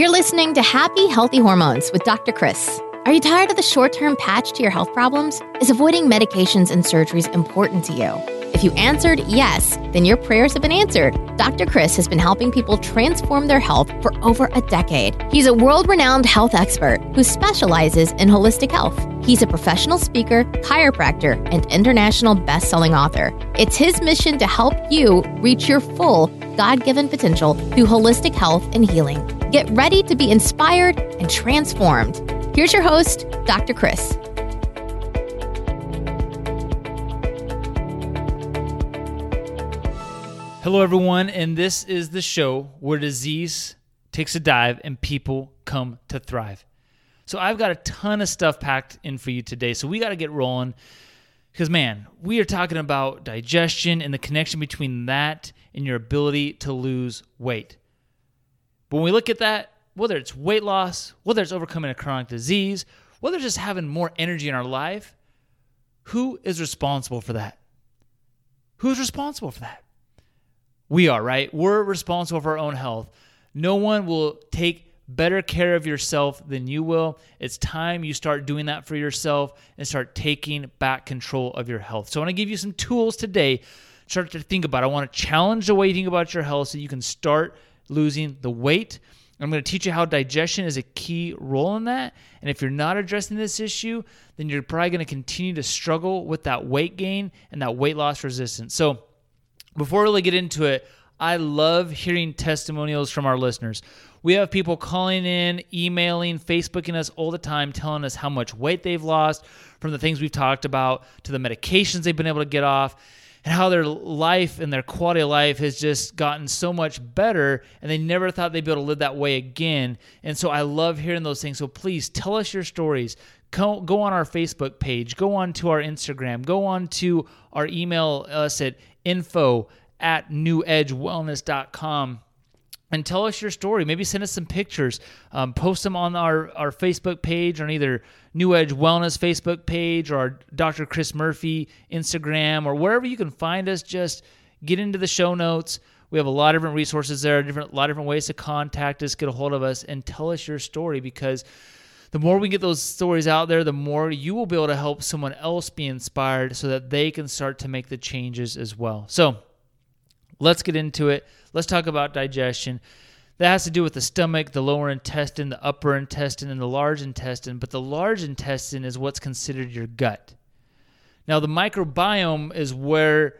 You're listening to Happy Healthy Hormones with Dr. Chris. Are you tired of the short term patch to your health problems? Is avoiding medications and surgeries important to you? If you answered yes, then your prayers have been answered. Dr. Chris has been helping people transform their health for over a decade. He's a world renowned health expert who specializes in holistic health. He's a professional speaker, chiropractor, and international best selling author. It's his mission to help you reach your full God given potential through holistic health and healing. Get ready to be inspired and transformed. Here's your host, Dr. Chris. Hello, everyone, and this is the show where disease takes a dive and people come to thrive. So, I've got a ton of stuff packed in for you today, so we got to get rolling because, man, we are talking about digestion and the connection between that and your ability to lose weight. But when we look at that, whether it's weight loss, whether it's overcoming a chronic disease, whether it's just having more energy in our life, who is responsible for that? Who's responsible for that? We are, right? We're responsible for our own health. No one will take better care of yourself than you will. It's time you start doing that for yourself and start taking back control of your health. So I want to give you some tools today. Start to think about. I want to challenge the way you think about your health so you can start losing the weight. I'm going to teach you how digestion is a key role in that. And if you're not addressing this issue, then you're probably going to continue to struggle with that weight gain and that weight loss resistance. So before we really get into it, I love hearing testimonials from our listeners. We have people calling in, emailing, Facebooking us all the time, telling us how much weight they've lost from the things we've talked about to the medications they've been able to get off, and how their life and their quality of life has just gotten so much better, and they never thought they'd be able to live that way again. And so I love hearing those things. So please tell us your stories. Go, go on our Facebook page, go on to our Instagram, go on to our email uh, us at info at newedgewellness.com and tell us your story. Maybe send us some pictures. Um, post them on our, our Facebook page on either New Edge Wellness Facebook page or Dr. Chris Murphy Instagram or wherever you can find us. Just get into the show notes. We have a lot of different resources there, different, a lot of different ways to contact us, get a hold of us, and tell us your story because the more we get those stories out there, the more you will be able to help someone else be inspired so that they can start to make the changes as well. So let's get into it. Let's talk about digestion. That has to do with the stomach, the lower intestine, the upper intestine, and the large intestine. But the large intestine is what's considered your gut. Now, the microbiome is where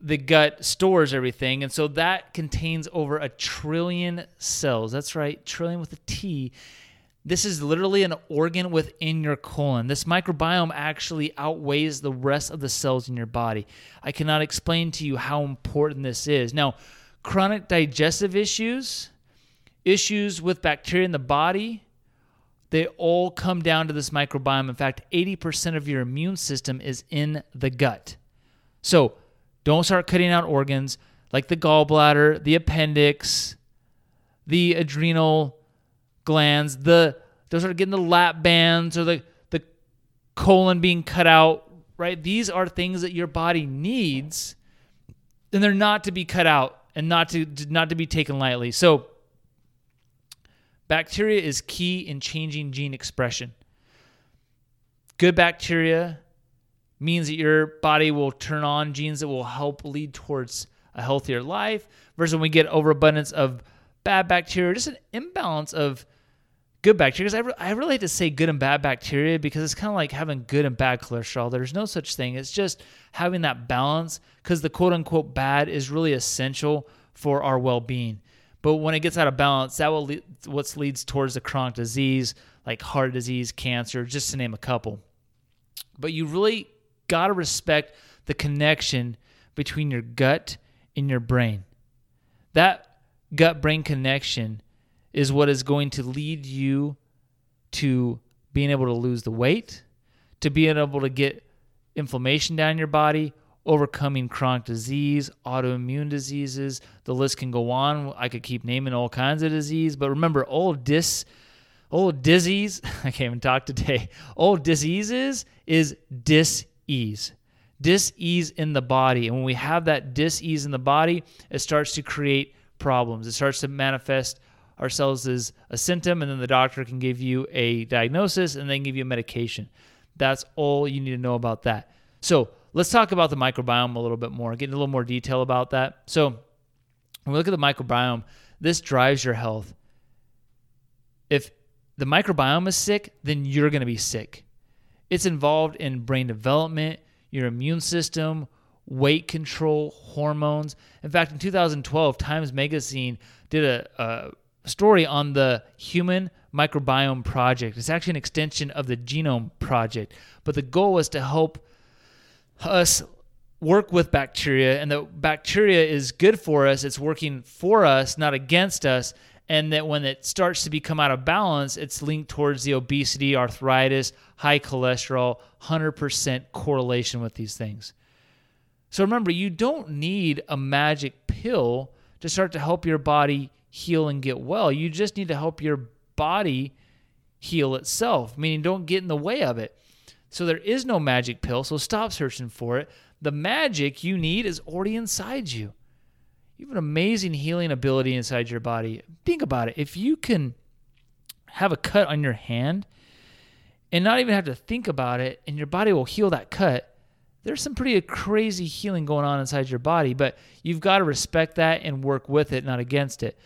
the gut stores everything. And so that contains over a trillion cells. That's right, trillion with a T. This is literally an organ within your colon. This microbiome actually outweighs the rest of the cells in your body. I cannot explain to you how important this is. Now, chronic digestive issues, issues with bacteria in the body, they all come down to this microbiome. In fact, 80% of your immune system is in the gut. So don't start cutting out organs like the gallbladder, the appendix, the adrenal glands, the those are getting the lap bands or the the colon being cut out, right? These are things that your body needs, and they're not to be cut out and not to not to be taken lightly. So bacteria is key in changing gene expression. Good bacteria means that your body will turn on genes that will help lead towards a healthier life versus when we get overabundance of bad bacteria, just an imbalance of good bacteria. Because I, re- I really hate to say good and bad bacteria because it's kind of like having good and bad cholesterol. There's no such thing. It's just having that balance because the quote unquote bad is really essential for our well being. But when it gets out of balance, that will lead, what leads towards the chronic disease like heart disease, cancer, just to name a couple. But you really got to respect the connection between your gut and your brain. That gut brain connection is what is going to lead you to being able to lose the weight, to being able to get inflammation down your body, overcoming chronic disease, autoimmune diseases. The list can go on. I could keep naming all kinds of disease, but remember, old dis, old disease. I can't even talk today. Old diseases is dis-ease, dis-ease in the body, and when we have that dis-ease in the body, it starts to create problems. It starts to manifest ourselves as a symptom, and then the doctor can give you a diagnosis and then give you a medication. That's all you need to know about that. So let's talk about the microbiome a little bit more, get a little more detail about that. So when we look at the microbiome, this drives your health. If the microbiome is sick, then you're going to be sick. It's involved in brain development, your immune system, weight control, hormones. In fact, in 2012, Times Magazine did a, a story on the Human Microbiome Project. It's actually an extension of the Genome Project, but the goal was to help us work with bacteria, and the bacteria is good for us. It's working for us, not against us. And that when it starts to become out of balance, it's linked towards the obesity, arthritis, high cholesterol, 100% correlation with these things. So remember, you don't need a magic pill to start to help your body heal and get well. You just need to help your body heal itself, meaning don't get in the way of it. So there is no magic pill, so stop searching for it. The magic you need is already inside you. You have an amazing healing ability inside your body. Think about it. If you can have a cut on your hand and not even have to think about it, and your body will heal that cut, there's some pretty crazy healing going on inside your body, but you've got to respect that and work with it, not against it.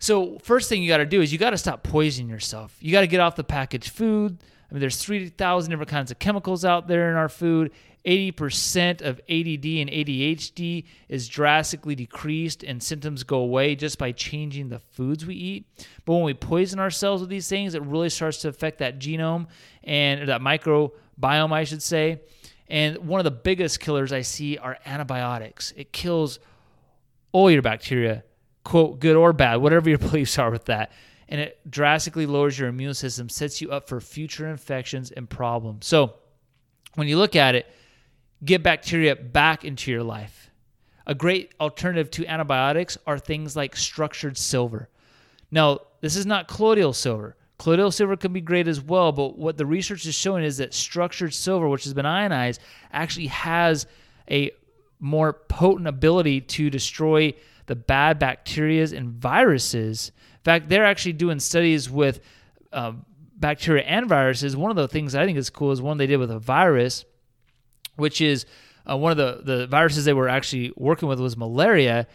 So, first thing you got to do is you got to stop poisoning yourself. You got to get off the packaged food. I mean, there's 3,000 different kinds of chemicals out there in our food. 80% of ADD and ADHD is drastically decreased and symptoms go away just by changing the foods we eat. But when we poison ourselves with these things, it really starts to affect that genome and that microbiome, I should say. And one of the biggest killers I see are antibiotics. It kills all your bacteria, quote, good or bad, whatever your beliefs are with that. And it drastically lowers your immune system, sets you up for future infections and problems. So when you look at it, get bacteria back into your life. A great alternative to antibiotics are things like structured silver. Now, this is not colloidal silver. Colloidal silver can be great as well, but what the research is showing is that structured silver, which has been ionized, actually has a more potent ability to destroy the bad bacteria and viruses. In fact, they're actually doing studies with uh, bacteria and viruses. One of the things I think is cool is one they did with a virus, which is uh, one of the, the viruses they were actually working with was malaria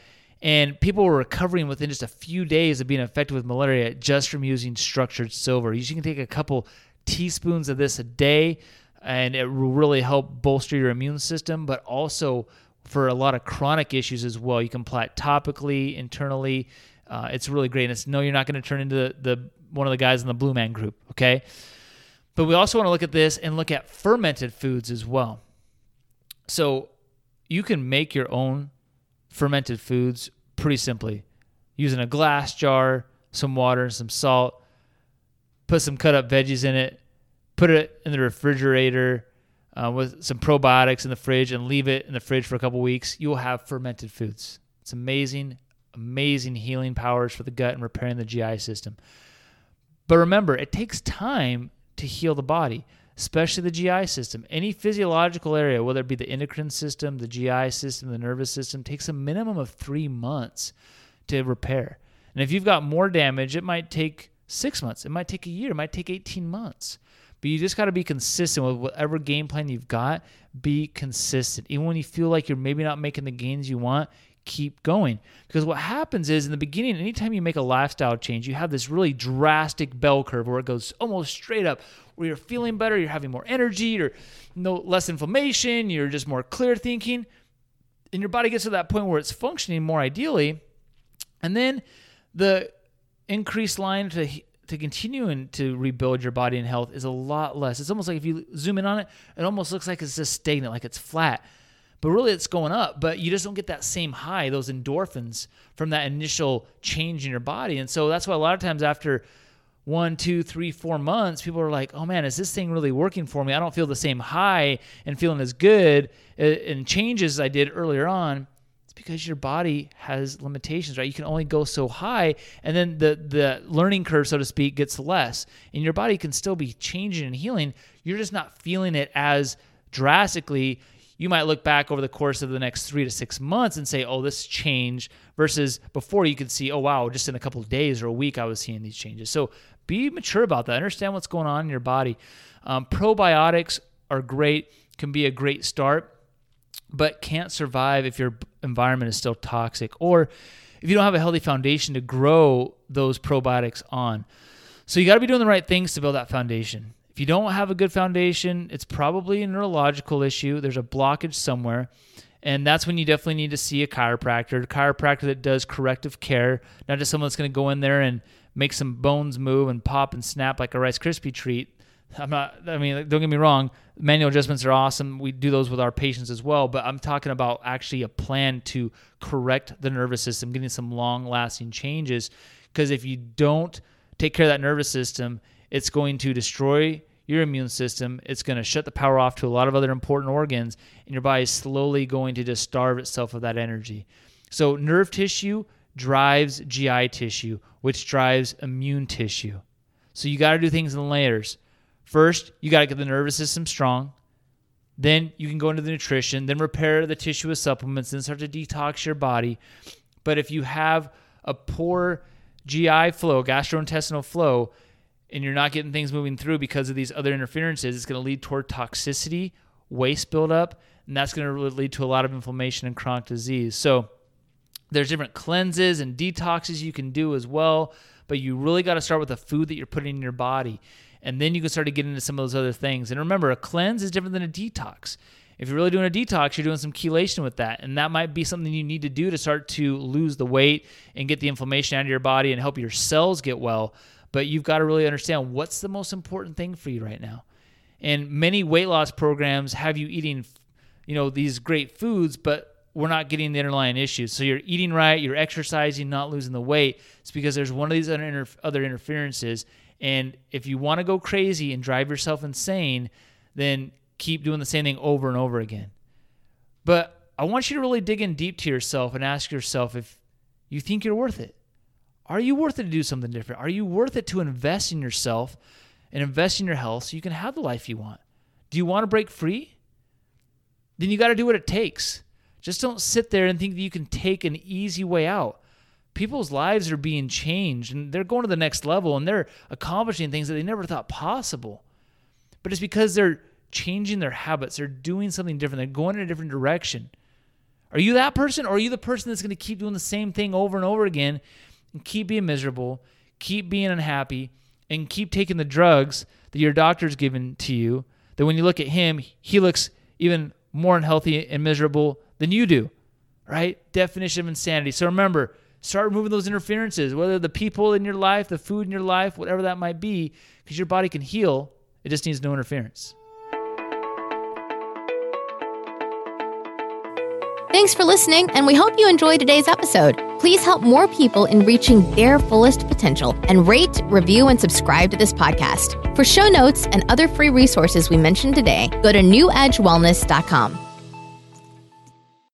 and people were recovering within just a few days of being affected with malaria just from using structured silver. You can take a couple teaspoons of this a day, and it will really help bolster your immune system, but also for a lot of chronic issues as well. You can apply it topically, internally. Uh, it's really great. And it's no, you're not going to turn into the, the one of the guys in the Blue Man Group, okay? But we also want to look at this and look at fermented foods as well. So you can make your own fermented foods pretty simply using a glass jar, some water, and some salt, put some cut up veggies in it, put it in the refrigerator uh, with some probiotics in the fridge, and leave it in the fridge for a couple weeks. You will have fermented foods. It's amazing, amazing healing powers for the gut and repairing the GI system. But remember, it takes time to heal the body especially the GI system. Any physiological area, whether it be the endocrine system, the GI system, the nervous system, takes a minimum of three months to repair. And if you've got more damage, it might take six months, it might take a year, it might take 18 months. But you just got to be consistent with whatever game plan you've got. Be consistent. Even when you feel like you're maybe not making the gains you want, keep going. Because what happens is in the beginning, anytime you make a lifestyle change, you have this really drastic bell curve where it goes almost straight up where you're feeling better, you're having more energy, or no less inflammation, you're just more clear thinking, and your body gets to that point where it's functioning more ideally, and then the increased line to to continue and to rebuild your body and health is a lot less. It's almost like if you zoom in on it, it almost looks like it's just stagnant, like it's flat. But really, it's going up. But you just don't get that same high, those endorphins from that initial change in your body. And so that's why a lot of times after one, two, three, four months, people are like, oh man, is this thing really working for me? I don't feel the same high and feeling as good uh, and changes I did earlier on. It's because your body has limitations, right? You can only go so high, and then the, the learning curve, so to speak, gets less. And your body can still be changing and healing. You're just not feeling it as drastically. You might look back over the course of the next three to six months and say, oh, this changed, versus before you could see, oh, wow, just in a couple of days or a week, I was seeing these changes. So be mature about that. Understand what's going on in your body. Um, probiotics are great, can be a great start, but can't survive if your environment is still toxic or if you don't have a healthy foundation to grow those probiotics on. So you got to be doing the right things to build that foundation. If you don't have a good foundation, it's probably a neurological issue. There's a blockage somewhere. And that's when you definitely need to see a chiropractor, a chiropractor that does corrective care, not just someone that's going to go in there and make some bones move and pop and snap like a Rice Krispie treat. I'm not, I mean, don't get me wrong, manual adjustments are awesome. We do those with our patients as well, but I'm talking about actually a plan to correct the nervous system, getting some long lasting changes. Because if you don't take care of that nervous system, it's going to destroy your immune system. It's going to shut the power off to a lot of other important organs, and your body is slowly going to just starve itself of that energy. So, nerve tissue drives GI tissue, which drives immune tissue. So, you got to do things in layers. First, you got to get the nervous system strong. Then you can go into the nutrition, then repair the tissue with supplements, then start to detox your body. But if you have a poor GI flow, gastrointestinal flow, and you're not getting things moving through because of these other interferences, it's going to lead toward toxicity, waste buildup, and that's going to lead to a lot of inflammation and chronic disease. So there's different cleanses and detoxes you can do as well, but you really got to start with the food that you're putting in your body. And then you can start to get into some of those other things. And remember, a cleanse is different than a detox. If you're really doing a detox, you're doing some chelation with that. And that might be something you need to do to start to lose the weight and get the inflammation out of your body and help your cells get well but you've got to really understand what's the most important thing for you right now. And many weight loss programs have you eating, you know, these great foods, but we're not getting the underlying issues. So you're eating right, you're exercising, not losing the weight. It's because there's one of these other, other interferences. And if you want to go crazy and drive yourself insane, then keep doing the same thing over and over again. But I want you to really dig in deep to yourself and ask yourself if you think you're worth it. Are you worth it to do something different? Are you worth it to invest in yourself and invest in your health so you can have the life you want? Do you want to break free? Then you got to do what it takes. Just don't sit there and think that you can take an easy way out. People's lives are being changed and they're going to the next level and they're accomplishing things that they never thought possible. But it's because they're changing their habits, they're doing something different, they're going in a different direction. Are you that person or are you the person that's going to keep doing the same thing over and over again and keep being miserable, keep being unhappy, and keep taking the drugs that your doctor's given to you, that when you look at him, he looks even more unhealthy and miserable than you do, right? Definition of insanity. So remember, start removing those interferences, whether the people in your life, the food in your life, whatever that might be, because your body can heal. It just needs no interference. Thanks for listening, and we hope you enjoy today's episode. Please help more people in reaching their fullest potential and rate, review, and subscribe to this podcast. For show notes and other free resources we mentioned today, go to newedgewellness.com.